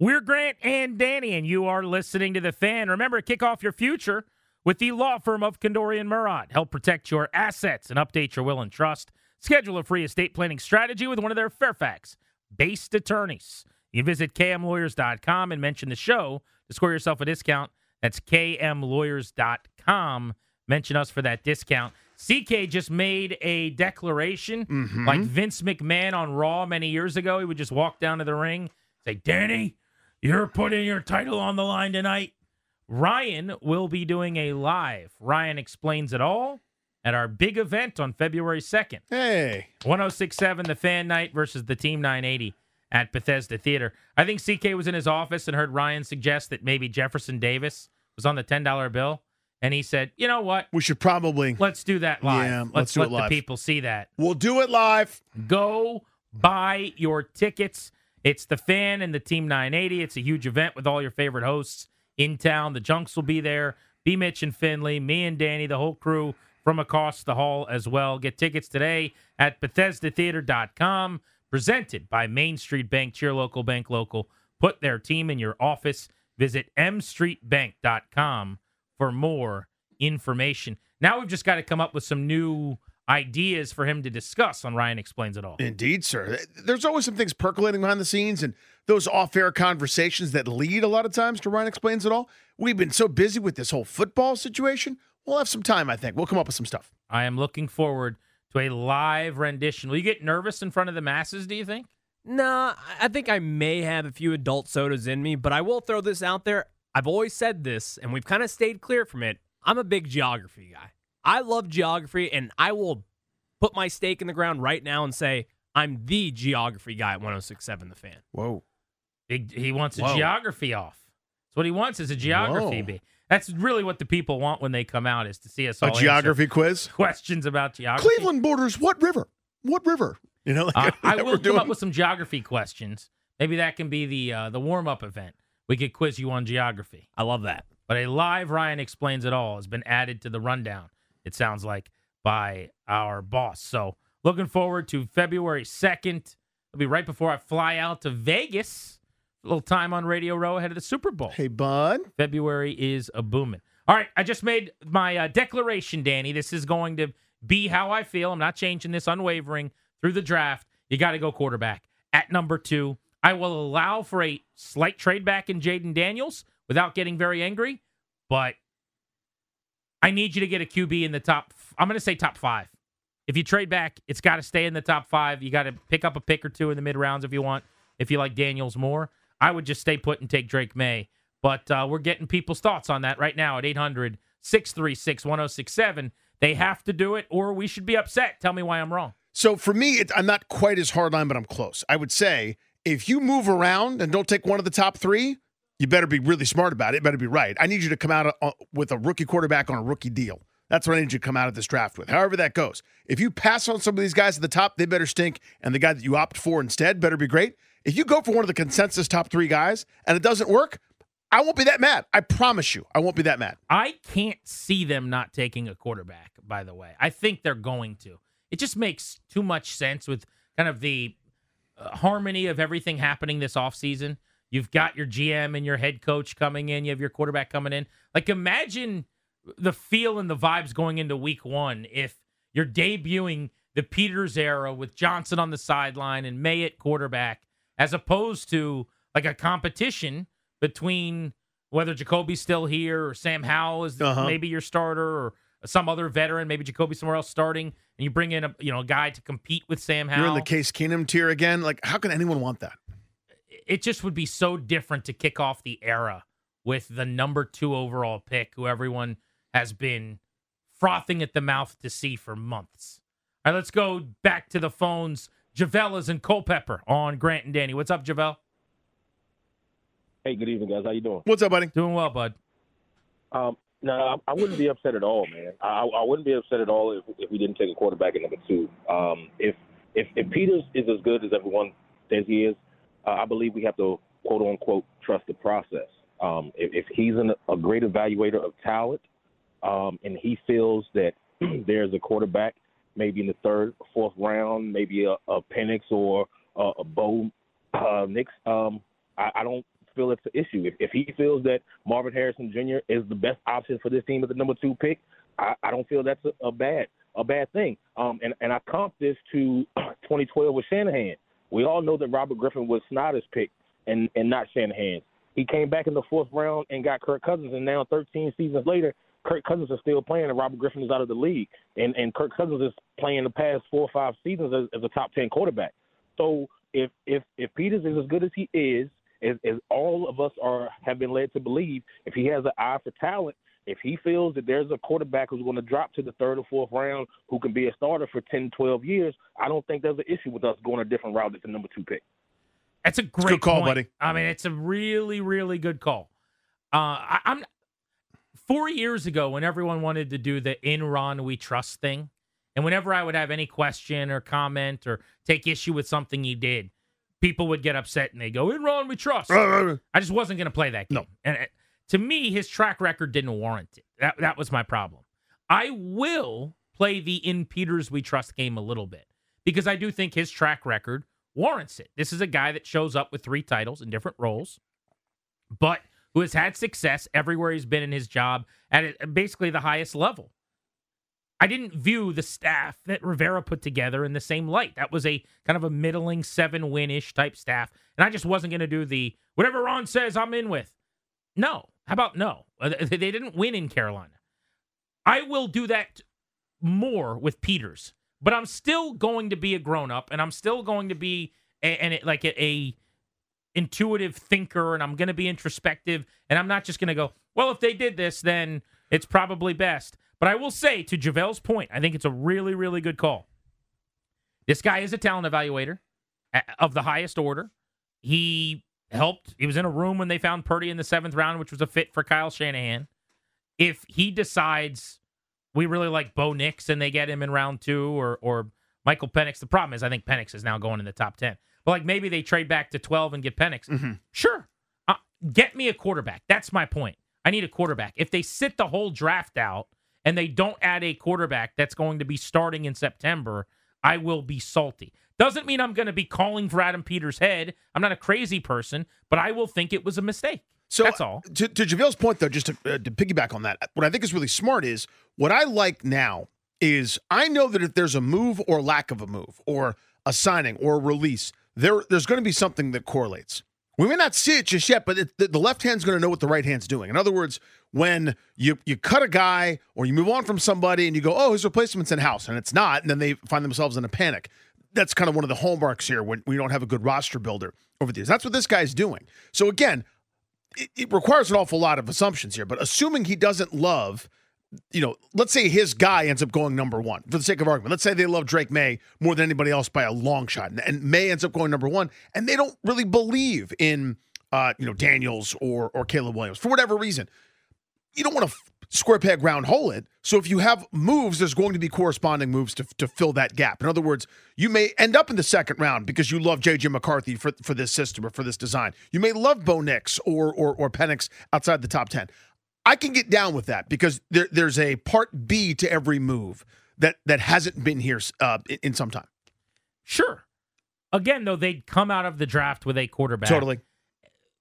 We're Grant and Danny, and you are listening to The Fan. Remember, to kick off your future with the law firm of Kandori and Murat. Help protect your assets and update your will and trust. Schedule a free estate planning strategy with one of their Fairfax based attorneys. You visit kmlawyers.com and mention the show to score yourself a discount. That's kmlawyers.com. Mention us for that discount. CK just made a declaration Mm-hmm. like Vince McMahon on Raw many years ago. He would just walk down to the ring, say, Danny, you're putting your title on the line tonight. Ryan will be doing a live Ryan Explains It All at our big event on February 2nd. Hey, 1067 the fan night versus the team 980 at Bethesda Theater. I think CK was in his office and heard Ryan suggest that maybe Jefferson Davis was on the $10 bill and he said, "You know what? we should probably. Let's do that live. Yeah, let's, let's do let it live. the people see that. We'll do it live. Go buy your tickets. It's the fan and the Team 980. It's a huge event with all your favorite hosts in town. The Junks will be there. B. Mitch and Finley, me and Danny, the whole crew from across the hall as well. Get tickets today at BethesdaTheater.com. Presented by Main Street Bank. Cheer local, bank local. Put their team in your office. Visit mstreetbank.com for more information. Now we've just got to come up with some new ideas for him to discuss on Ryan Explains It All. Indeed, sir. There's always some things percolating behind the scenes and those off air conversations that lead a lot of times to Ryan Explains It All. We've been so busy with this whole football situation. We'll have some time, I think. We'll come up with some stuff. I am looking forward to a live rendition. Will you get nervous in front of the masses, do you think? Nah, I think I may have a few adult sodas in me, but I will throw this out there. I've always said this, and we've kind of stayed clear from it. I'm a big geography guy. I love geography, and I will put my stake in the ground right now and say I'm the geography guy at 1067 The Fan. Whoa. Big, he wants a Whoa. geography off. That's what he wants is a geography Whoa. bee. That's really what the people want when they come out is to see us all A answer geography quiz. questions about geography. Cleveland borders what river? What river? You know, like Uh, I will come doing. up with some geography questions. Maybe that can be the uh, the warm up event. We could quiz you on geography. I love that. But a live Ryan explains it all has been added to the rundown. It sounds like by our boss. So looking forward to February second. It'll be right before I fly out to Vegas. A little time on Radio Row ahead of the Super Bowl. Hey, bud. February is a booming. All right, I just made my uh, declaration, Danny. This is going to be how I feel. I'm not changing this, unwavering through the draft. You got to go quarterback at number two. I will allow for a slight trade back in Jayden Daniels without getting very angry, but I need you to get a QB in the top. I'm going to say top five. If you trade back, it's got to stay in the top five. You got to pick up a pick or two in the mid rounds if you want. If you like Daniels more, I would just stay put and take Drake Maye. But uh, we're getting people's thoughts on that right now at 800 636 1067. They have to do it, or we should be upset. Tell me why I'm wrong. So for me, it, I'm not quite as hard hardline, but I'm close. I would say if you move around and don't take one of the top three, you better be really smart about it. Better be right. I need you to come out uh, with a rookie quarterback on a rookie deal. That's what I need you to come out of this draft with. However that goes. If you pass on some of these guys at the top, they better stink, and the guy that you opt for instead better be great. If you go for one of the consensus top three guys and it doesn't work, I won't be that mad. I promise you, I won't be that mad. I can't see them not taking a quarterback, by the way. I think they're going to. It just makes too much sense with kind of the uh, harmony of everything happening this offseason. You've got your GM and your head coach coming in, you have your quarterback coming in. Like, imagine the feel and the vibes going into week one if you're debuting the Peters era with Johnson on the sideline and Maye at quarterback, as opposed to like a competition between whether Jacoby's still here or Sam Howell is Uh-huh. maybe your starter or some other veteran, maybe Jacoby somewhere else starting, and you bring in a you know a guy to compete with Sam Howell. You're in the Case Keenum tier again. Like, how can anyone want that? It just would be so different to kick off the era with the number two overall pick, who everyone has been frothing at the mouth to see for months. All right, let's go back to the phones. Javelle is in Culpeper on Grant and Danny. What's up, Javelle? Hey, good evening, guys. How you doing? What's up, buddy? Doing well, bud. Um, no, I, I wouldn't be upset at all, man. I, I wouldn't be upset at all if, if we didn't take a quarterback at number two. Um, if, if if Peters is as good as everyone says he is, uh, I believe we have to quote unquote trust the process. Um, if, if he's an, a great evaluator of talent, um, and he feels that there's a quarterback maybe in the third, fourth round, maybe a, a Penix or a, a Bo uh, Nix, um, I, I don't feel it's an issue. If, if he feels that Marvin Harrison Jr. is the best option for this team at the number two pick, I, I don't feel that's a, a bad a bad thing. Um, and, and I comp this to 2012 with Shanahan. We all know that Robert Griffin was Snyder's pick and, and not Shanahan's. He came back in the fourth round and got Kirk Cousins, and now 13 seasons later, Kirk Cousins is still playing, and Robert Griffin is out of the league. And and Kirk Cousins is playing the past four or five seasons as, as a top 10 quarterback. So if if if Peters is as good as he is, as, as all of us are have been led to believe, if he has an eye for talent, if he feels that there's a quarterback who's going to drop to the third or fourth round who can be a starter for 10, 12 years, I don't think there's an issue with us going a different route at the number two pick. That's a great good call, point. buddy. I mean, it's a really, really good call. Uh, I, I'm four years ago when everyone wanted to do the "in Ron we trust" thing, and whenever I would have any question or comment or take issue with something he did, people would get upset and they go, "In Ron we trust." I just wasn't going to play that game. No. And uh, to me, his track record didn't warrant it. That that was my problem. I will play the "in Peters we trust" game a little bit because I do think his track record warrants it. This is a guy that shows up with three titles in different roles, but who has had success everywhere he's been in his job at basically the highest level. I didn't view the staff that Rivera put together in the same light. That was a kind of a middling seven win ish type staff. And I just wasn't going to do the whatever Ron says I'm in with. No. How about no? Uh, They didn't win in Carolina. I will do that more with Peters, but I'm still going to be a grown up and I'm still going to be and like a, a intuitive thinker and I'm going to be introspective and I'm not just going to go, well, if they did this, then it's probably best. But I will say to JaVale's point, I think it's a really, really good call. This guy is a talent evaluator of the highest order. He helped. He was in a room when they found Purdy in the seventh round, which was a fit for Kyle Shanahan. If he decides we really like Bo Nix and they get him in round two or or Michael Penix, the problem is I think Penix is now going in the top ten. But like maybe they trade back to twelve and get Penix. Sure, uh, get me a quarterback. That's my point. I need a quarterback. If they sit the whole draft out and they don't add a quarterback that's going to be starting in September, I will be salty. Doesn't mean I'm going to be calling for Adam Peters' head. I'm not a crazy person, but I will think it was a mistake. So that's all. To, to JaVale's point, though, just to, uh, to piggyback on that, what I think is really smart is what I like now is I know that if there's a move or lack of a move or a signing or a release, there there's going to be something that correlates. We may not see it just yet, but it, the, the left hand's going to know what the right hand's doing. In other words, when you you cut a guy or you move on from somebody and you go, oh, his replacement's in house, and it's not, and then they find themselves in a panic. That's kind of one of the hallmarks here when we don't have a good roster builder over these. That's what this guy's doing. So again, it, it requires an awful lot of assumptions here, but assuming he doesn't love, you know, let's say his guy ends up going number one for the sake of argument. Let's say they love Drake Maye more than anybody else by a long shot, and, Maye ends up going number one, and they don't really believe in, uh, you know, Daniels or or Caleb Williams for whatever reason. You don't want to square peg round hole it. So if you have moves, there's going to be corresponding moves to, to fill that gap. In other words, you may end up in the second round because you love JJ McCarthy for, for this system or for this design. You may love Bo Nix or or or Penix outside the top ten. I can get down with that because there, there's a part B to every move that that hasn't been here uh, in, in some time. Sure. Again, though, they'd come out of the draft with a quarterback. Totally.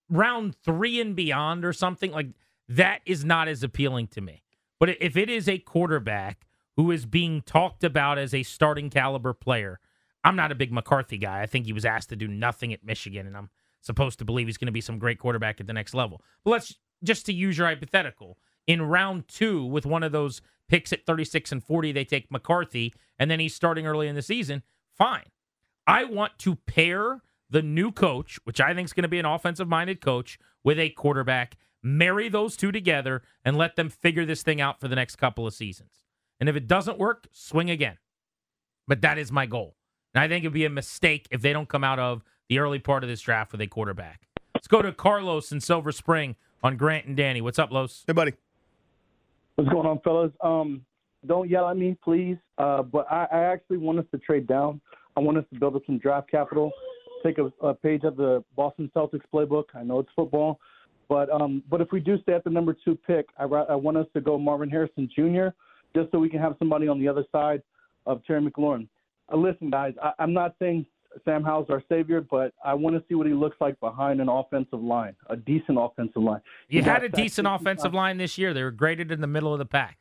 round three and beyond or something like that is not as appealing to me. But if it is a quarterback who is being talked about as a starting caliber player, I'm not a big McCarthy guy. I think he was asked to do nothing at Michigan, and I'm supposed to believe he's going to be some great quarterback at the next level. But let's just to use your hypothetical in round two with one of those picks at 36 and 40, they take McCarthy, and then he's starting early in the season. Fine. I want to pair the new coach, which I think is going to be an offensive minded coach, with a quarterback, marry those two together, and let them figure this thing out for the next couple of seasons. And if it doesn't work, swing again. But that is my goal. And I think it'd be a mistake if they don't come out of the early part of this draft with a quarterback. Let's go to Carlos in Silver Spring on Grant and Danny. What's up, Los? Hey, buddy. What's going on, fellas? Um, don't yell at me, please. Uh, but I, I actually want us to trade down. I want us to build up some draft capital. Take a, a page of the Boston Celtics playbook. I know it's football, but um, but if we do stay at the number two pick, I, I want us to go Marvin Harrison Jr. just so we can have somebody on the other side of Terry McLaurin. Uh, listen, guys, I, I'm not saying Sam Howell's our savior, but I want to see what he looks like behind an offensive line, a decent offensive line. You He had a decent offensive line this year. They were graded in the middle of the pack.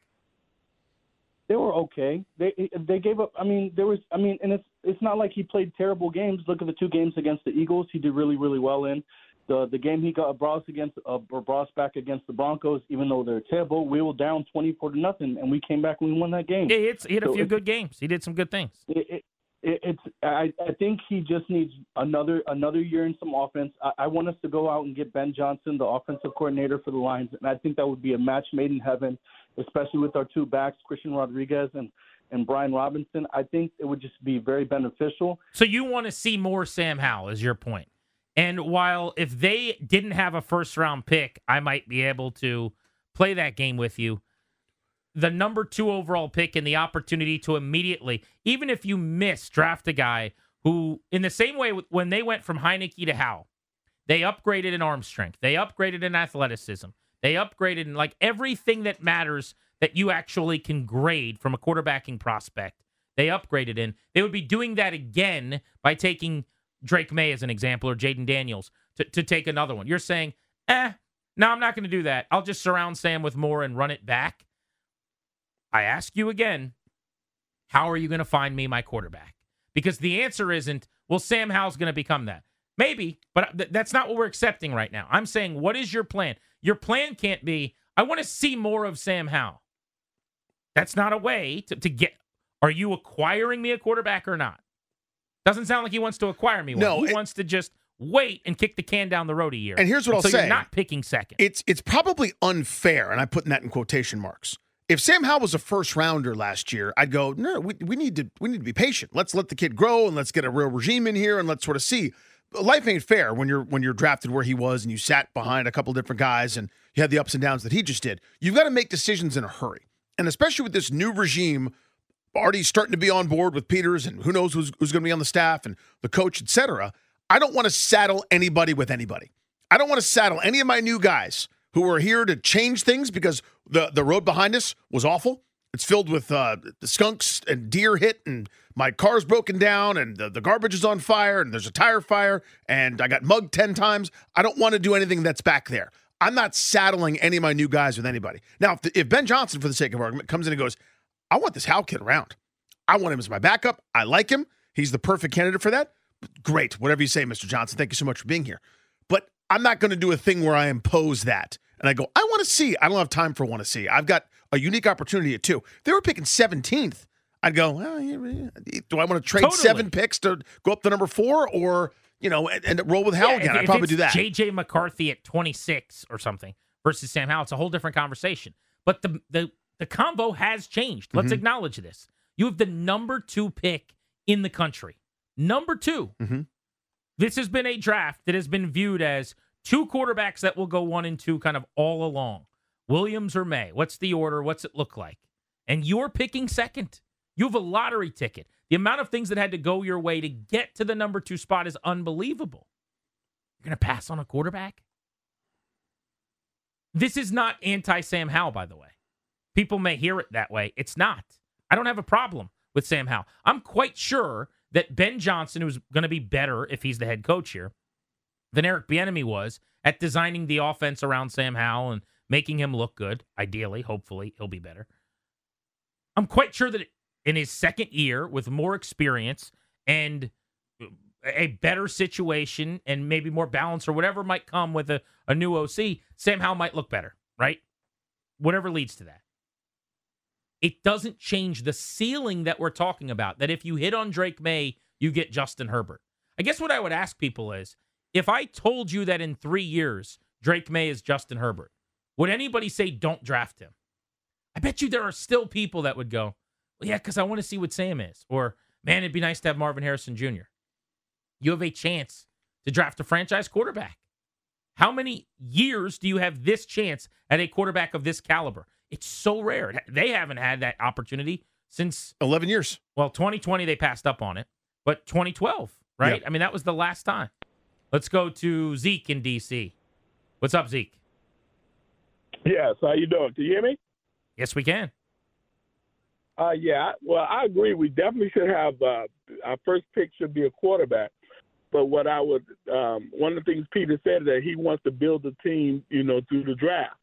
They were okay. They they gave up. I mean, there was. I mean, and it's it's not like he played terrible games. Look at the two games against the Eagles. He did really really well in. The the game he got brought against uh, brought back against the Broncos, even though they're terrible, we were down twenty four to nothing, and we came back and we won that game. Yeah, he, hit- he had a few good games. He did some good things. it, it, it, it's I, I think he just needs another another year in some offense. I, I want us to go out and get Ben Johnson, the offensive coordinator for the Lions, and I think that would be a match made in heaven, especially with our two backs, Christian Rodriguez and and Brian Robinson. I think it would just be very beneficial. So you want to see more Sam Howell, is your point. And while if they didn't have a first round pick, I might be able to play that game with you. The number two overall pick and the opportunity to immediately, even if you miss, draft a guy who, in the same way when they went from Heinicke to Howell, they upgraded in arm strength, they upgraded in athleticism, they upgraded in like everything that matters that you actually can grade from a quarterbacking prospect. They upgraded in. They would be doing that again by taking Drake Maye as an example or Jayden Daniels to, to take another one. You're saying, eh, no, I'm not going to do that. I'll just surround Sam with more and run it back. I ask you again, how are you going to find me my quarterback? Because the answer isn't, well, Sam Howell's going to become that. Maybe, but th- that's not what we're accepting right now. I'm saying, what is your plan? Your plan can't be, I want to see more of Sam Howell. That's not a way to, to get. Are you acquiring me a quarterback or not? Doesn't sound like he wants to acquire me one. No, he it- wants to just wait and kick the can down the road a year. And here's what I'll so say. You're not picking second. It's it's probably unfair, and I'm putting that in quotation marks. If Sam Howell was a first rounder last year, I'd go, no, we, we need to we need to be patient. Let's let the kid grow and let's get a real regime in here and let's sort of see. Life ain't fair when you're when you're drafted where he was and you sat behind a couple different guys and you had the ups and downs that he just did. You've got to make decisions in a hurry. And especially with this new regime already starting to be on board with Peters and who knows who's, who's going to be on the staff and the coach, etc. I don't want to saddle anybody with anybody. I don't want to saddle any of my new guys who are here to change things because the, the road behind us was awful. It's filled with uh, skunks and deer hit, and my car's broken down, and the, the garbage is on fire, and there's a tire fire, and I got mugged 10 times. I don't want to do anything that's back there. I'm not saddling any of my new guys with anybody. Now, if, if Ben Johnson, for the sake of argument, comes in and goes, I want this Howell kid around. I want him as my backup. I like him. He's the perfect candidate for that. Great. Whatever you say, Mr. Johnson. Thank you so much for being here. But I'm not going to do a thing where I impose that. And I go, I want to see. I don't have time for want to see. I've got a unique opportunity at two. If they were picking 17th. I'd go, well, do I want to trade Totally. seven picks to go up to number four or, you know, and, and roll with Howell Yeah, again? if- I'd if probably do that. JJ McCarthy at 26 or something versus Sam Howell, it's a whole different conversation. But the the the combo has changed. Let's Mhm. acknowledge this. You have the number two pick in the country. Number 2 Mhm. This has been a draft that has been viewed as two quarterbacks that will go one and two kind of all along. Williams or Maye? What's the order? What's it look like? And you're picking second. You have a lottery ticket. The amount of things that had to go your way to get to the number two spot is unbelievable. You're going to pass on a quarterback? This is not anti Sam Howell, by the way. People may hear it that way. It's not. I don't have a problem with Sam Howell. I'm quite sure that Ben Johnson, who's going to be better if he's the head coach here than Eric Bieniemy was at designing the offense around Sam Howell and making him look good. Ideally, hopefully, he'll be better. I'm quite sure that in his second year, with more experience and a better situation and maybe more balance or whatever might come with a, a new OC, Sam Howell might look better, right? Whatever leads to that. It doesn't change the ceiling that we're talking about. That if you hit on Drake Maye, you get Justin Herbert. I guess what I would ask people is if I told you that in three years, Drake Maye is Justin Herbert, would anybody say don't draft him? I bet you there are still people that would go, well, yeah, because I want to see what Sam is. Or, man, it'd be nice to have Marvin Harrison Jr. You have a chance to draft a franchise quarterback. How many years do you have this chance at a quarterback of this caliber? It's so rare. They haven't had that opportunity since, 11 years. well, 2020, they passed up on it, but 2012, right? Yep. I mean, that was the last time. Let's go to Zeke in D.C. What's up, Zeke? Yes, how you doing? Can you hear me? Yes, we can. Uh, yeah, well, I agree. We definitely should have uh, our first pick should be a quarterback. But what I would, um, one of the things Peter said is that he wants to build a team, you know, through the draft.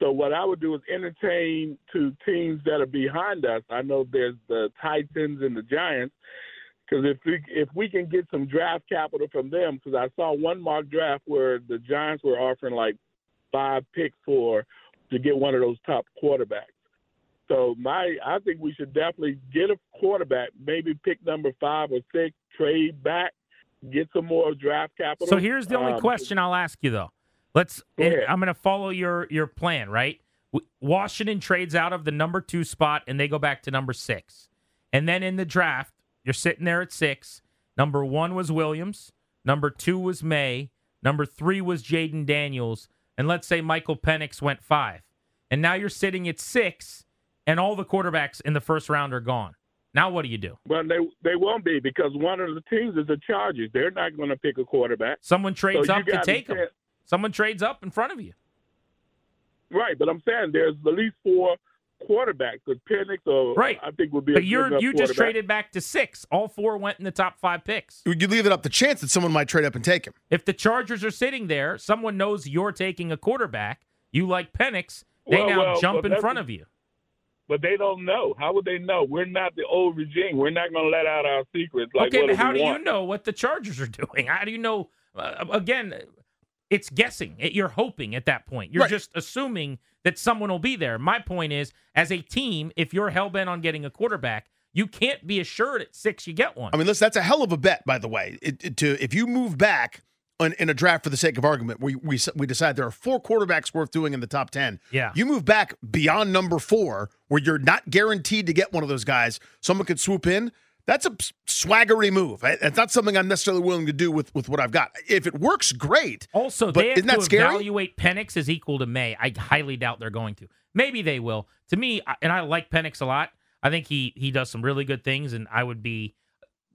So what I would do is entertain to teams that are behind us. I know there's the Titans and the Giants, because if we if we can get some draft capital from them, because I saw one mock draft where the Giants were offering like five picks for to get one of those top quarterbacks. So my, I think we should definitely get a quarterback, maybe pick number five or six, trade back, get some more draft capital. So here's the only Um, question I'll ask you though. Let's. I'm going to follow your your plan, right? Washington trades out of the number two spot and they go back to number six, and then in the draft, you're sitting there at six. Number one was Williams. Number two was Maye. Number three was Jayden Daniels, and let's say Michael Penix went five, and now you're sitting at six, and all the quarterbacks in the first round are gone. Now what do you do? Well, they they won't be because one of the teams is the Chargers. They're not going to pick a quarterback. Someone trades So up to take them. Chance- Someone trades up in front of you. Right, but I'm saying there's at least four quarterbacks. Because Penix, or Right. I think would be. a But you're you just traded back to six. All four went in the top five picks. You leave it up to chance that someone might trade up and take him. If the Chargers are sitting there, someone knows you're taking a quarterback. You like Penix. They Well, now well, jump in front of you. But they don't know. How would they know? We're not the old regime. We're not going to let out our secrets. Like, okay, but how we do you know what the Chargers are doing? How do you know? Uh, again, it's guessing. You're hoping at that point. You're Right. just assuming that someone will be there. My point is, as a team, if you're hell bent on getting a quarterback, you can't be assured at six you get one. I mean, listen, that's a hell of a bet, by the way. It, it- to if you move back on, in a draft for the sake of argument, we we we decide there are four quarterbacks worth doing in the top ten. Yeah. you move back beyond number four, where you're not guaranteed to get one of those guys. Someone could swoop in. That's a swaggery move. It's not something I'm necessarily willing to do with with what I've got. If it works, great. Also, But they have isn't to that scary? evaluate Penix as equal to Maye. I highly doubt they're going to. Maybe they will. To me, and I like Penix a lot. I think he he does some really good things, and I would be,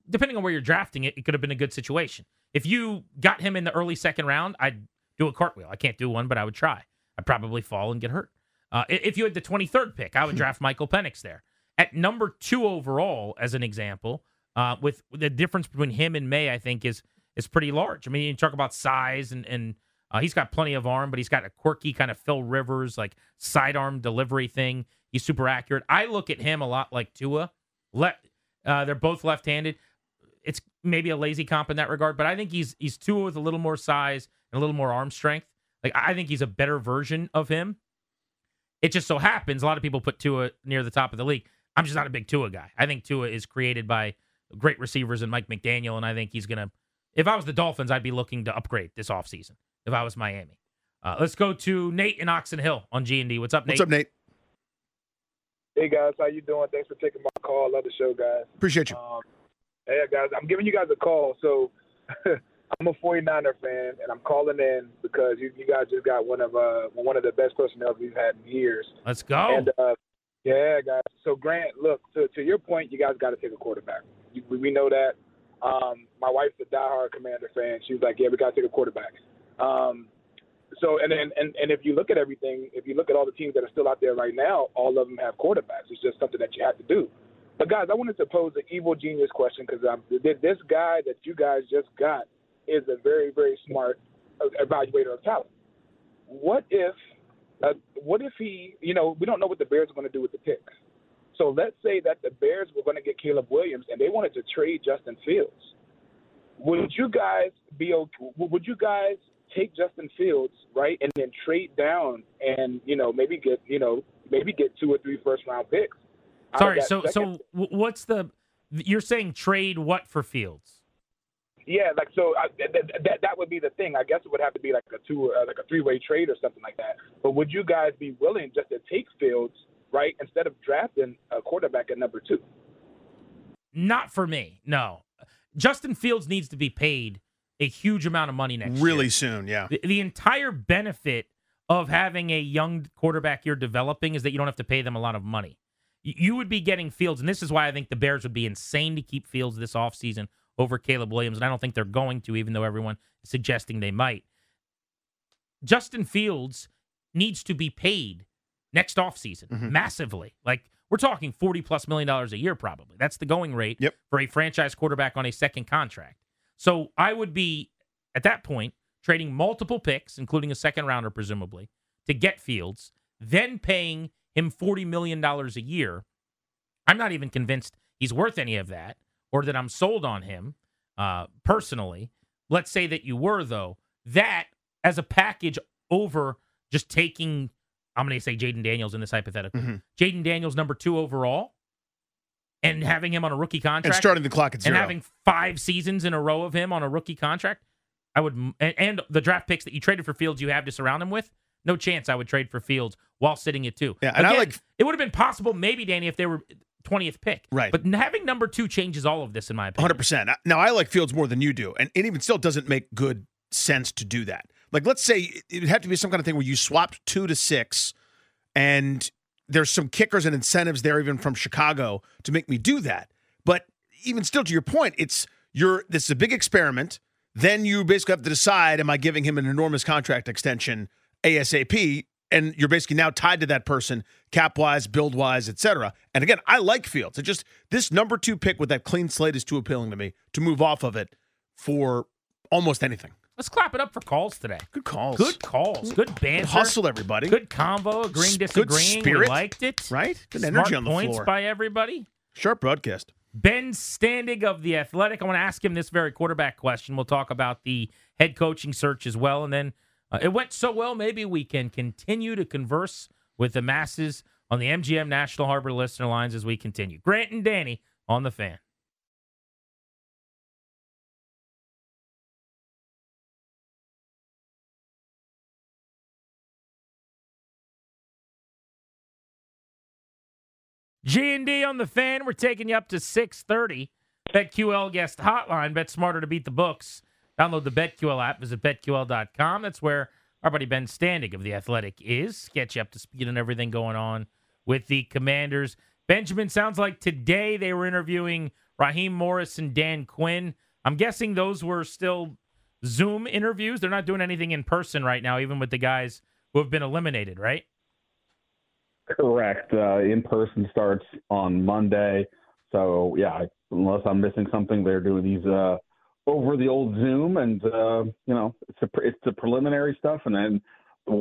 depending on where you're drafting it, it could have been a good situation. If you got him in the early second round, I'd do a cartwheel. I can't do one, but I would try. I'd probably fall and get hurt. Uh, if you had the 23rd pick, I would draft Michael Penix there. At number two overall, as an example, uh, with the difference between him and Maye, I think is is pretty large. I mean, you talk about size and and uh, he's got plenty of arm, but he's got a quirky kind of Phil Rivers like sidearm delivery thing. He's super accurate. I look at him a lot like Tua. Let uh, they're both left-handed. It's maybe a lazy comp in that regard, but I think he's he's Tua with a little more size and a little more arm strength. Like I think he's a better version of him. It just so happens a lot of people put Tua near the top of the league. I'm just not a big Tua guy. I think Tua is created by great receivers and Mike McDaniel, and I think he's gonna. If I was the Dolphins, I'd be looking to upgrade this offseason. If I was Miami, uh, let's go to Nate in Oxon Hill on G and D. What's up, Nate? What's up, Nate? Hey guys, how you doing? Thanks for taking my call. Love the show, guys. Appreciate you. Um, hey guys, I'm giving you guys a call. So I'm a 49er fan, and I'm calling in because you, you guys just got one of uh one of the best personnel we've had in years. Let's go. And uh, yeah, guys. So Grant, look to to your point, you guys got to take a quarterback. You, we, know that. Um, my wife's a diehard Commander fan. She's like, "Yeah, we got to take a quarterback." Um, so and, and and and if you look at everything, if you look at all the teams that are still out there right now, all of them have quarterbacks. It's just something that you have to do. But guys, I wanted to pose an evil genius question because this guy that you guys just got is a very very smart evaluator of talent. What if uh, what if he, you know, we don't know what the Bears are going to do with the picks. So let's say that the Bears were going to get Caleb Williams and they wanted to trade Justin Fields. Would you guys be okay? Would you guys take Justin Fields, right, and then trade down and you know maybe get you know maybe get two or three first round picks? Sorry. So second- so what's the? You're saying trade what for Fields? Yeah, like so uh, th- th- that that would be the thing. I guess it would have to be like a two, uh, like a three-way trade or something like that. But would you guys be willing just to take Fields, right, instead of drafting a quarterback at number two? Not for me. No. Justin Fields needs to be paid a huge amount of money next year. Really soon, yeah. The, the entire benefit of having a young quarterback you're developing is that you don't have to pay them a lot of money. You, you would be getting Fields, and this is why I think the Bears would be insane to keep Fields this offseason over Caleb Williams, and I don't think they're going to, even though everyone is suggesting they might. Justin Fields needs to be paid next offseason Mhm. massively. Like, we're talking 40 plus million dollars a year probably. That's the going rate Yep. for a franchise quarterback on a second contract. So I would be at that point trading multiple picks, including a second rounder presumably, to get Fields, then paying him 40 million dollars a year. I'm not even convinced he's worth any of that or that I'm sold on him uh, personally. Let's say that you were though. That as a package over just taking I'm going to say Jayden Daniels in this hypothetical. Mhm. Jayden Daniels number 2 overall and having him on a rookie contract and starting the clock at and having five seasons in a row of him on a rookie contract, I would and, and the draft picks that you traded for Fields you have to surround him with. No chance I would trade for Fields while sitting at two. Yeah, and I Again, like- it would have been possible maybe Danny if they were twentieth pick. Right. But having number two changes all of this in my opinion. Hundred percent. Now I like Fields more than you do, and it even still doesn't make good sense to do that. Like, let's say it would have to be some kind of thing where you swapped two to six, and there's some kickers and incentives there, even from Chicago, to make me do that. But even still, to your point, it's you're this is a big experiment. Then you basically have to decide: Am I giving him an enormous contract extension ASAP? And you're basically now tied to that person, cap wise, build wise, etc. And again, I like Fields. It just this number two pick with that clean slate is too appealing to me to move off of it for almost anything. Let's clap it up for calls today. Good calls. Good calls. Good banter. hustle, everybody. Good convo. Agreeing, disagreeing. Good spirit. We liked it. Right? Good Smart energy on the points floor. by everybody. Sharp broadcast. Ben Standig of The Athletic. I want to ask him this very quarterback question. We'll talk about the head coaching search as well. And then uh, it went so well, maybe we can continue to converse with the masses on the MGM National Harbor listener lines as we continue. Grant and Danny on the fan. G&D on the fan. We're taking you up to 630. BetQL guest hotline. Bet smarter to beat the books. Download the BetQL app. Visit BetQL.com. That's where our buddy Ben Standig of The Athletic is. Get you up to speed on everything going on with the Commanders. Benjamin, sounds like today they were interviewing Raheem Morris and Dan Quinn. I'm guessing those were still Zoom interviews. They're not doing anything in person right now, even with the guys who have been eliminated, right? Correct. Uh, in person starts on Monday. So yeah, unless I'm missing something, they're doing these uh, over the old Zoom, and uh, you know, it's a, it's the preliminary stuff, and then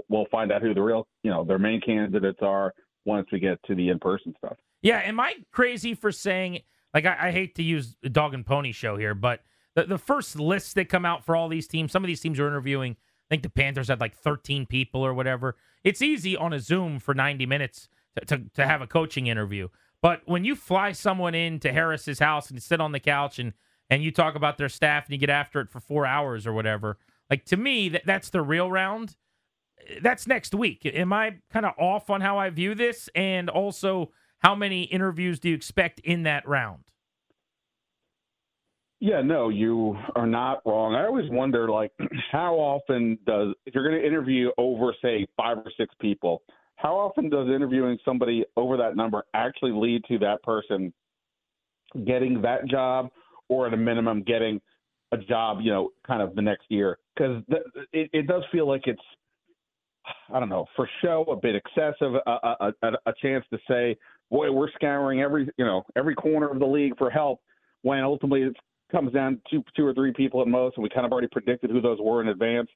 we'll- find out who the real, you know, their main candidates are once we get to the in person stuff. Yeah, am I crazy for saying like I, I hate to use dog and pony show here, but the, the first lists that come out for all these teams, some of these teams are interviewing. I think the Panthers had like 13 people or whatever. It's easy on a Zoom for 90 minutes to, to, to have a coaching interview. But when you fly someone in to Harris's house and sit on the couch and and you talk about their staff and you get after it for four hours or whatever, like to me that that's the real round. That's next week. Am I kind of off on how I view this? And also, how many interviews do you expect in that round? Yeah, no, you are not wrong. I always wonder, like, how often does if you're going to interview over, say, five or six people, how often does interviewing somebody over that number actually lead to that person getting that job, or at a minimum getting a job, you know, kind of the next year? Because th- it, it does feel like it's, I don't know, for show a bit excessive, a, a, a, a chance to say, boy, we're scouring every, you know, every corner of the league for help, when ultimately it's comes down to two or three people at most, and we kind of already predicted who those were in advance.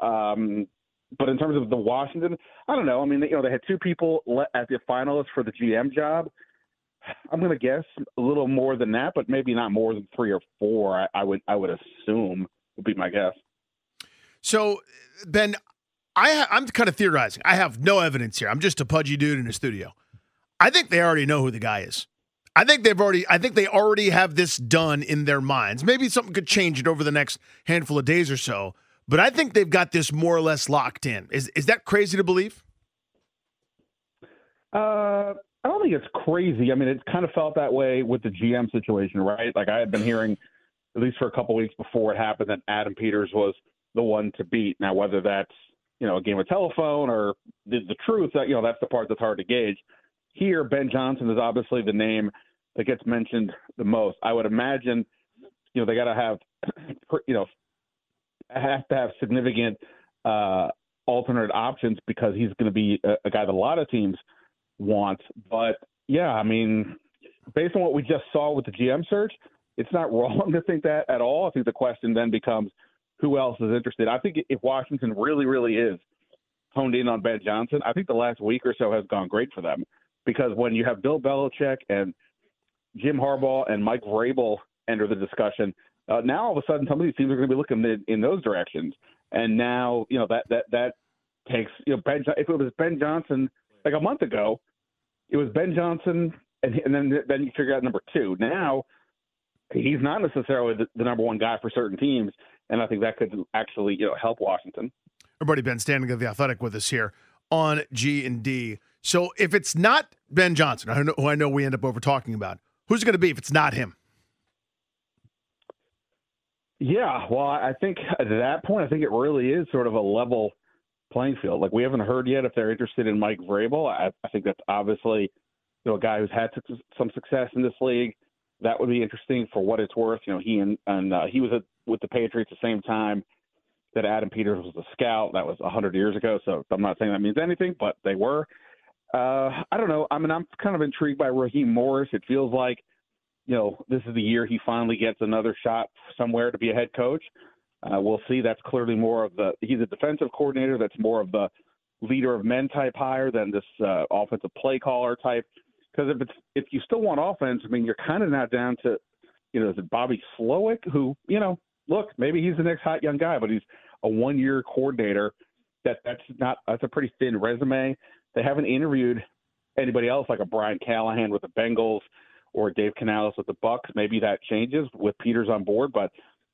Um, but in terms of the Washington, I don't know. I mean, you know, they had two people le- at the finalists for the GM job. I'm going to guess a little more than that, but maybe not more than three or four. I, I would I would assume would be my guess. So, Ben, I ha- I'm kind of theorizing. I have no evidence here. I'm just a pudgy dude in a studio. I think they already know who the guy is. I think they've already. I think they already have this done in their minds. Maybe something could change it over the next handful of days or so. But I think they've got this more or less locked in. Is is that crazy to believe? Uh, I don't think it's crazy. I mean, it kind of felt that way with the GM situation, right? Like I had been hearing, at least for a couple weeks before it happened, that Adam Peters was the one to beat. Now, whether that's you know a game of telephone or the, the truth, that you know that's the part that's hard to gauge. Here, Ben Johnson is obviously the name that gets mentioned the most. I would imagine, you know, they got to have, you know, have to have significant uh, alternate options because he's going to be a, a guy that a lot of teams want. But yeah, I mean, based on what we just saw with the GM search, it's not wrong to think that at all. I think the question then becomes who else is interested. I think if Washington really, really is honed in on Ben Johnson, I think the last week or so has gone great for them because when you have Bill Belichick and Jim Harbaugh and Mike Vrabel enter the discussion, uh, now all of a sudden some of these teams are going to be looking in, in those directions. And now, you know, that that that takes you know Ben. If it was Ben Johnson like a month ago, it was Ben Johnson, and, and then then you figure out number two. Now he's not necessarily the, the number one guy for certain teams, and I think that could actually you know help Washington. Everybody, Ben Standig of the Athletic with us here on G and D. So if it's not Ben Johnson, I know, who I know we end up over talking about, who's it going to be if it's not him? Yeah, well, I think at that point, I think it really is sort of a level playing field. Like we haven't heard yet if they're interested in Mike Vrabel. I, I think that's obviously you know a guy who's had some success in this league. That would be interesting for what it's worth. You know, he and and uh, he was with the Patriots at the same time that Adam Peters was a scout. That was a hundred years ago. So I'm not saying that means anything, but they were. Uh, I don't know. I mean, I'm kind of intrigued by Raheem Morris. It feels like you know, this is the year he finally gets another shot somewhere to be a head coach. Uh, we'll see. That's clearly more of the he's a defensive coordinator. That's more of the leader of men type hire than this uh, offensive play caller type. Because if it's if you still want offense, I mean, you're kind of now down to, you know, is it Bobby Slowik who, you know, look, maybe he's the next hot young guy, but he's a one year coordinator. That that's not that's a pretty thin resume. They haven't interviewed anybody else like a Brian Callahan with the Bengals or Dave Canales with the Bucks. Maybe that changes with Peters on board, but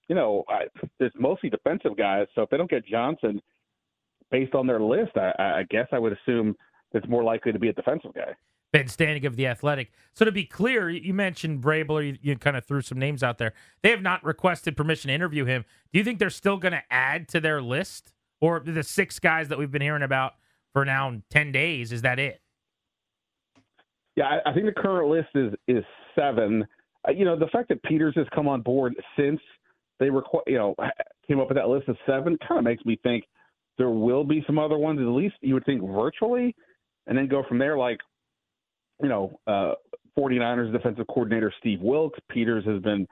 you know, I, it's mostly defensive guys. So if they don't get Johnson, based on their list, I, I guess I would assume it's more likely to be a defensive guy. Ben Standig of the Athletic. So to be clear, you mentioned Vrabel, or you, you, kind of threw some names out there. They have not requested permission to interview him. Do you think they're still going to add to their list, or the six guys that we've been hearing about for now ten days? Is that it? Yeah, I, I think the current list is is seven. Uh, you know, the fact that Peters has come on board since they requ- you know came up with that list of seven kind of makes me think there will be some other ones. At least you would think virtually, and then go from there. Like, you know, uh, 49ers defensive coordinator Steve Wilks. Peters has been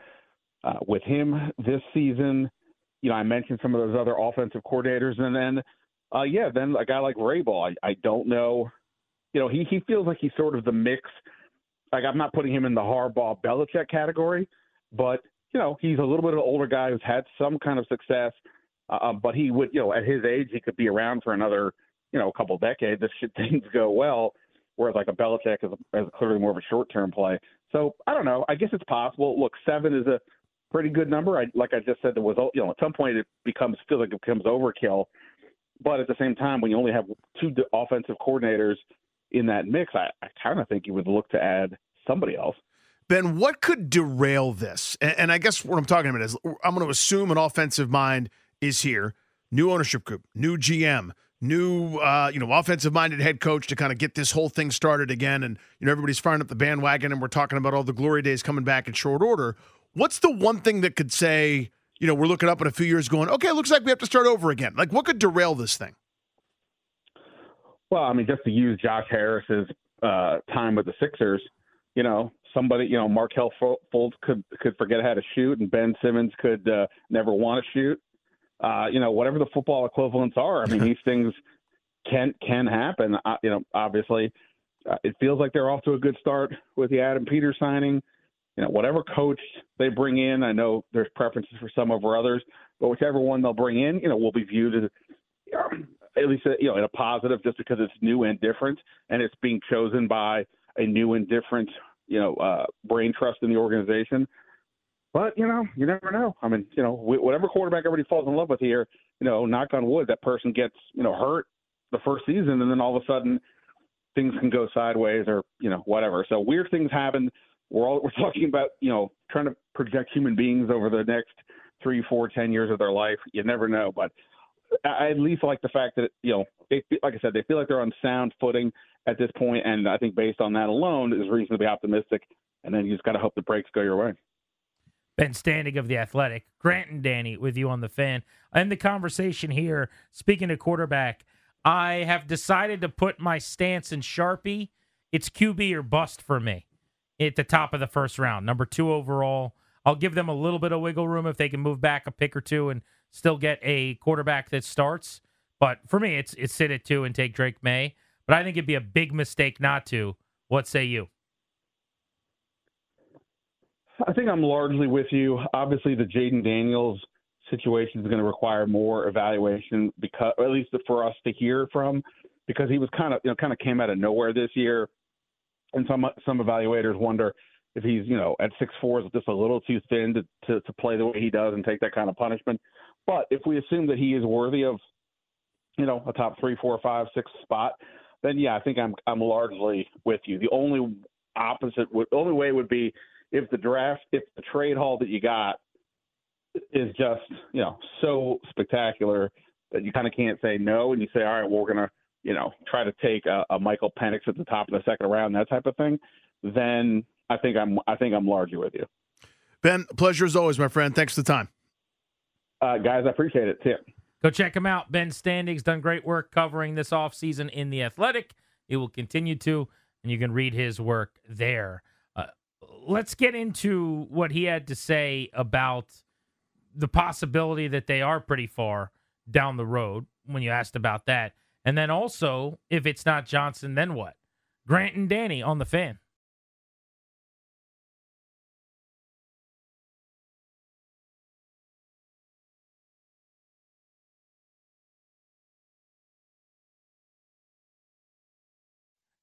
uh, with him this season. You know, I mentioned some of those other offensive coordinators, and then, uh, yeah, then a guy like Vrabel. I, I don't know you know, he he feels like he's sort of the mix. Like I'm not putting him in the Harbaugh Belichick category, but you know, he's a little bit of an older guy who's had some kind of success. Uh, um, but he would, you know, at his age, he could be around for another, you know, a couple decades if shit things go well. Whereas like a Belichick is, a, is clearly more of a short-term play. So I don't know. I guess it's possible. Look, seven is a pretty good number. I, like I just said, there was, you know, at some point it becomes feels like it becomes overkill. But at the same time, when you only have two offensive coordinators in that mix, I, I kind of think you would look to add somebody else. Ben, what could derail this? And, and I guess what I'm talking about is I'm going to assume an offensive mind is here, new ownership group, new GM, new uh, you know offensive minded head coach to kind of get this whole thing started again. And you know everybody's firing up the bandwagon, and we're talking about all the glory days coming back in short order. What's the one thing that could say? You know, we're looking up in a few years, going, okay, looks like we have to start over again. Like, what could derail this thing? Well, I mean, just to use Josh Harris's uh, time with the Sixers, you know, somebody, you know, Markelle Fultz could could forget how to shoot, and Ben Simmons could uh, never want to shoot. Uh, you know, whatever the football equivalents are. I mean, these things can can happen. Uh, you know, obviously, uh, it feels like they're off to a good start with the Adam Peters signing. You know, whatever coach they bring in, I know there's preferences for some over others, but whichever one they'll bring in, you know, will be viewed as at least you know in a positive, just because it's new and different, and it's being chosen by a new and different you know uh, brain trust in the organization. But you know, you never know. I mean, you know, whatever quarterback everybody falls in love with here, you know, knock on wood, that person gets you know hurt the first season, and then all of a sudden things can go sideways or you know whatever. So weird things happen. We're all we're talking about you know trying to project human beings over the next three, four, ten years of their life. You never know, but I at least like the fact that you know, they, like I said, they feel like they're on sound footing at this point, and I think based on that alone, is reason to be optimistic. And then you just got to hope the breaks go your way. Ben Standig of the Athletic, Grant and Danny with you on the fan. And the conversation here, speaking of quarterback, I have decided to put my stance in Sharpie it's QB or bust for me at the top of the first round, number two overall. I'll give them a little bit of wiggle room if they can move back a pick or two and still get a quarterback that starts. But for me, it's it's sit at two and take Drake Maye. But I think it'd be a big mistake not to. What say you? I think I'm largely with you. Obviously, the Jayden Daniels situation is going to require more evaluation because, at least for us to hear from, because he was kind of, you know, kind of came out of nowhere this year, and some some evaluators wonder if he's, you know, at six four is just a little too thin to, to to play the way he does and take that kind of punishment. But if we assume that he is worthy of, you know, a top three, four, five, six spot, then yeah, I think I'm I'm largely with you. The only opposite, would, only way would be if the draft, if the trade haul that you got is just you know so spectacular that you kind of can't say no, and you say, all right, well, we're gonna you know try to take a, a Michael Penix at the top of the second round, that type of thing, then I think I'm I think I'm largely with you. Ben, pleasure as always, my friend. Thanks for the time. Uh, guys, I appreciate it. too. Go check him out. Ben Standig's done great work covering this offseason in The Athletic. He will continue to, and you can read his work there. Uh, let's get into what he had to say about the possibility that they are pretty far down the road when you asked about that. And then also, if it's not Johnson, then what? Grant and Danny on the fan.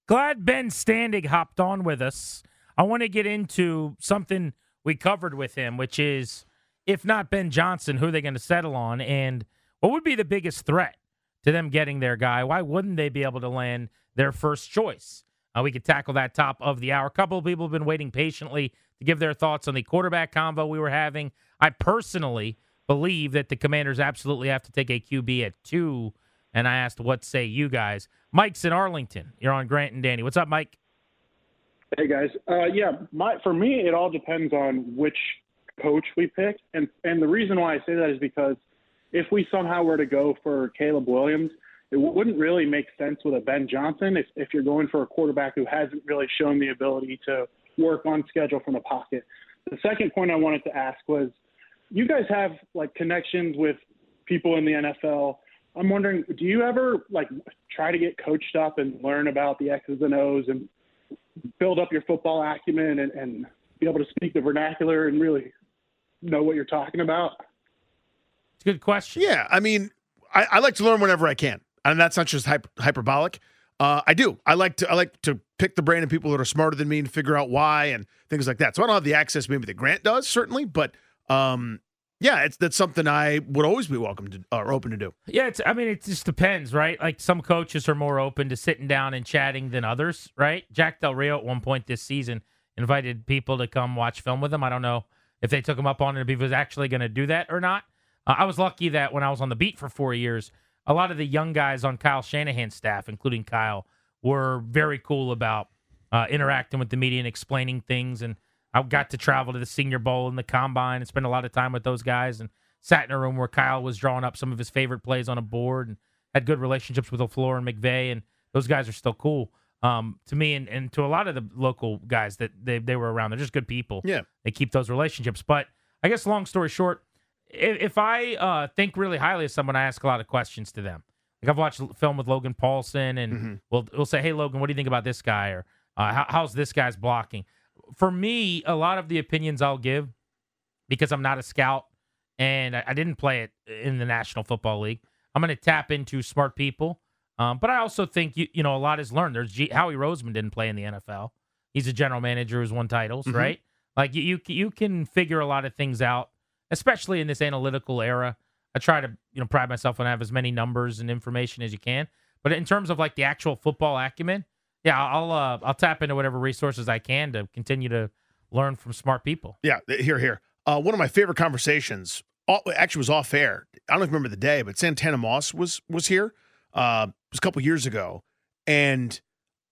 Glad Ben Standig hopped on with us. I want to get into something we covered with him, which is if not Ben Johnson, who are they going to settle on? And what would be the biggest threat to them getting their guy? Why wouldn't they be able to land their first choice? Uh, we could tackle that top of the hour. A couple of people have been waiting patiently to give their thoughts on the quarterback combo we were having. I personally believe that the commanders absolutely have to take a QB at two. And I asked, what say you guys? Mike's in Arlington. You're on Grant and Danny. What's up, Mike? Hey guys, uh, yeah, my for me it all depends on which coach we pick, and and the reason why I say that is because if we somehow were to go for Caleb Williams, it wouldn't really make sense with a Ben Johnson if if you're going for a quarterback who hasn't really shown the ability to work on schedule from the pocket. The second point I wanted to ask was, you guys have like connections with people in the NFL. I'm wondering, do you ever like try to get coached up and learn about the X's and O's and build up your football acumen and, and be able to speak the vernacular and really know what you're talking about? It's a good question. Yeah, I mean, I, I like to learn whenever I can, and that's not just hyper, hyperbolic. Uh, I do. I like to. I like to pick the brain of people that are smarter than me and figure out why and things like that. So I don't have the access maybe that Grant does, certainly, but um, yeah, it's that's something I would always be welcome to or open to do. Yeah, it's. I mean, it just depends, right? Like some coaches are more open to sitting down and chatting than others, right? Jack Del Rio at one point this season invited people to come watch film with him. I don't know if they took him up on it, if he was actually going to do that or not. Uh, I was lucky that when I was on the beat for four years, a lot of the young guys on Kyle Shanahan's staff, including Kyle, were very cool about uh, interacting with the media and explaining things. And I got to travel to the Senior Bowl and the Combine and spend a lot of time with those guys and sat in a room where Kyle was drawing up some of his favorite plays on a board and had good relationships with LaFleur and McVay. And those guys are still cool um, to me and, and to a lot of the local guys that they, they were around. They're just good people. Yeah. They keep those relationships. But I guess, long story short, if, if I uh, think really highly of someone, I ask a lot of questions to them. Like I've watched film with Logan Paulson, and Mm-hmm. we'll we'll say, "Hey, Logan, what do you think about this guy?" Or uh, how, "How's this guy's blocking?" For me, a lot of the opinions I'll give because I'm not a scout and I, I didn't play it in the National Football League. I'm going to tap into smart people, um, but I also think you you know a lot is learned. There's G- Howie Roseman didn't play in the NFL. He's a general manager who's won titles, Mhm. right? Like you, you you can figure a lot of things out, especially in this analytical era. I try to you know pride myself on have as many numbers and information as you can. But in terms of like the actual football acumen, yeah, I'll uh, I'll tap into whatever resources I can to continue to learn from smart people. Yeah, here, here. Uh, one of my favorite conversations all, actually was off air. I don't remember the day, but Santana Moss was was here. Uh, it was a couple years ago, and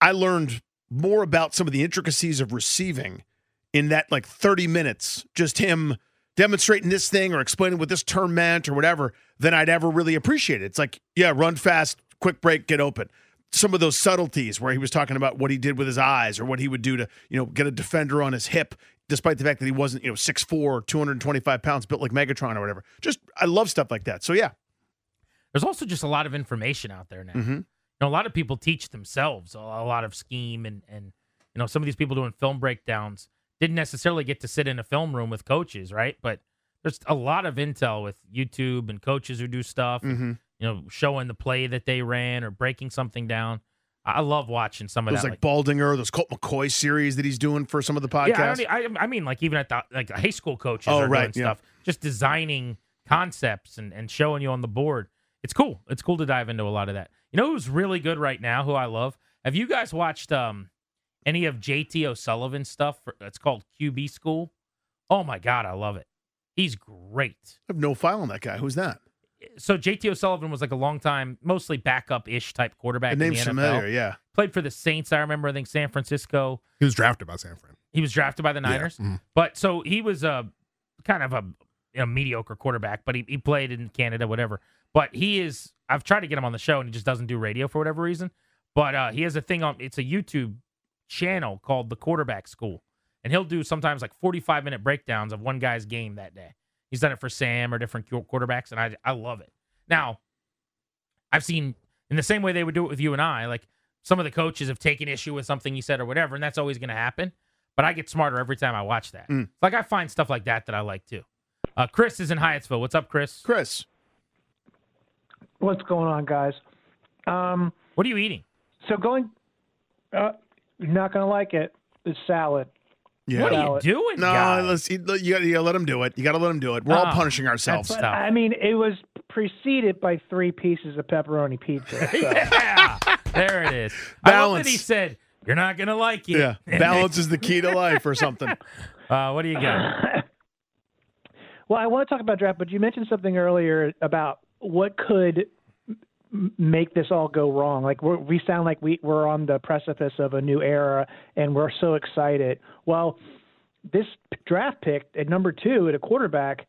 I learned more about some of the intricacies of receiving in that like 30 minutes. Just him demonstrating this thing or explaining what this term meant or whatever than I'd ever really appreciate it. It's like, yeah, run fast, quick break, get open. Some of those subtleties where he was talking about what he did with his eyes or what he would do to, you know, get a defender on his hip, despite the fact that he wasn't, you know, 6'4, 225 pounds, built like Megatron or whatever. Just, I love stuff like that. So, yeah. There's also just a lot of information out there now. Mm-hmm. You know, a lot of people teach themselves a, lot of scheme and and you know some of these people doing film breakdowns didn't necessarily get to sit in a film room with coaches, right? But there's a lot of intel with YouTube and coaches who do stuff, Mm-hmm. You know, showing the play that they ran or breaking something down. I love watching some of Those that. like Baldinger, those Colt McCoy series that he's doing for some of the podcasts. Yeah, I, I, I mean, like even at the like high school coaches Oh, are right, doing yeah. stuff, just designing concepts and, and showing you on the board. It's cool. It's cool to dive into a lot of that. You know who's really good right now? Who I love? Have you guys watched um any of JT O'Sullivan's stuff? For, it's called QB School. Oh my god, I love it. He's great. I have no file on that guy. Who's that? So JT O'Sullivan was like a long time, mostly backup ish type quarterback. The in the NFL. familiar. Yeah. Played for the Saints. I remember. I think San Francisco. He was drafted by San Fran. He was drafted by the Yeah, Niners. mhm. But so he was a kind of a, you know, mediocre quarterback, but he, he played in Canada, whatever. But he is, I've tried to get him on the show and he just doesn't do radio for whatever reason. But uh, he has a thing on, it's a YouTube channel called The Quarterback School. And he'll do sometimes like 45 minute breakdowns of one guy's game that day. He's done it for Sam or different quarterbacks, and I, I love it. Now, I've seen in the same way they would do it with you and I, like some of the coaches have taken issue with something you said or whatever, and that's always going to happen. But I get smarter every time I watch that. Mm. It's like I find stuff like that that I like too. Uh, Chris is in Hyattsville. What's up, Chris? Chris. What's going on, guys? Um, What are you eating? so going, uh, you're not gonna like it. It's salad. Yeah. What are you doing, No, guy? let's. You got you to let him do it. You got to let him do it. We're all Ah, punishing ourselves. But I mean, it was preceded by three pieces of pepperoni pizza. So. yeah, there it is. I love that he said you're not going to like it. Yeah, balance is the key to life, or something. Uh, what do you got? well, I want to talk about draft, but you mentioned something earlier about what could m- make this all go wrong. Like we're, we sound like we, we're on the precipice of a new era, and we're so excited. Well, this draft pick at number two at a quarterback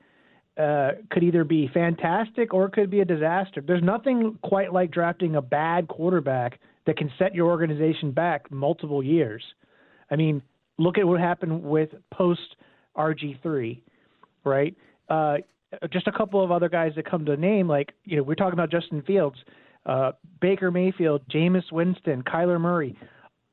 uh, could either be fantastic or it could be a disaster. There's nothing quite like drafting a bad quarterback that can set your organization back multiple years. I mean, look at what happened with post RG3, right? Uh, just a couple of other guys that come to name, like you know, we're talking about Justin Fields, uh, Baker Mayfield, Jameis Winston, Kyler Murray.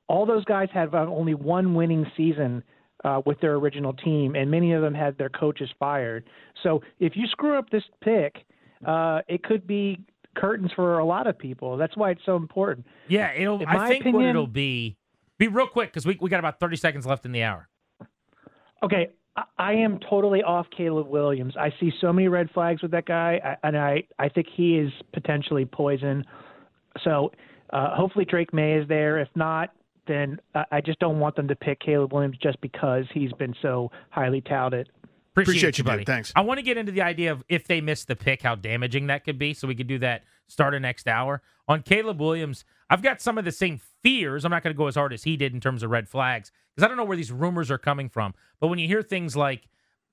All those guys have uh, only one winning season uh, with their original team, and many of them had their coaches fired. So if you screw up this pick, uh, it could be curtains for a lot of people. That's why it's so important. Yeah, it'll. In I think what it'll be. Be real quick because we we got about thirty seconds left in the hour. Okay, I- am totally off Caleb Williams. I see so many red flags with that guy, and I I think he is potentially poison. So uh, hopefully Drake Maye is there. If not, then I just don't want them to pick Caleb Williams just because he's been so highly touted. Appreciate, Appreciate you, dude. buddy. Thanks. I want to get into the idea of if they miss the pick, how damaging that could be. So we could do that start of next hour on Caleb Williams. I've got some of the same fears. I'm not going to go as hard as he did in terms of red flags because I don't know where these rumors are coming from. But when you hear things like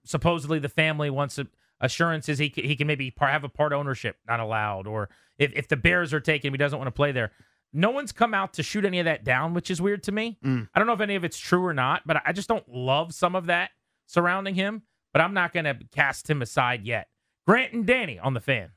supposedly the family wants assurances he he can maybe have a part ownership not allowed, or if if the Bears are taking him, he doesn't want to play there. No one's come out to shoot any of that down, which is weird to me. Mm. I don't know if any of it's true or not, but I just don't love some of that surrounding him. But I'm not going to cast him aside yet. Grant and Danny on the fan.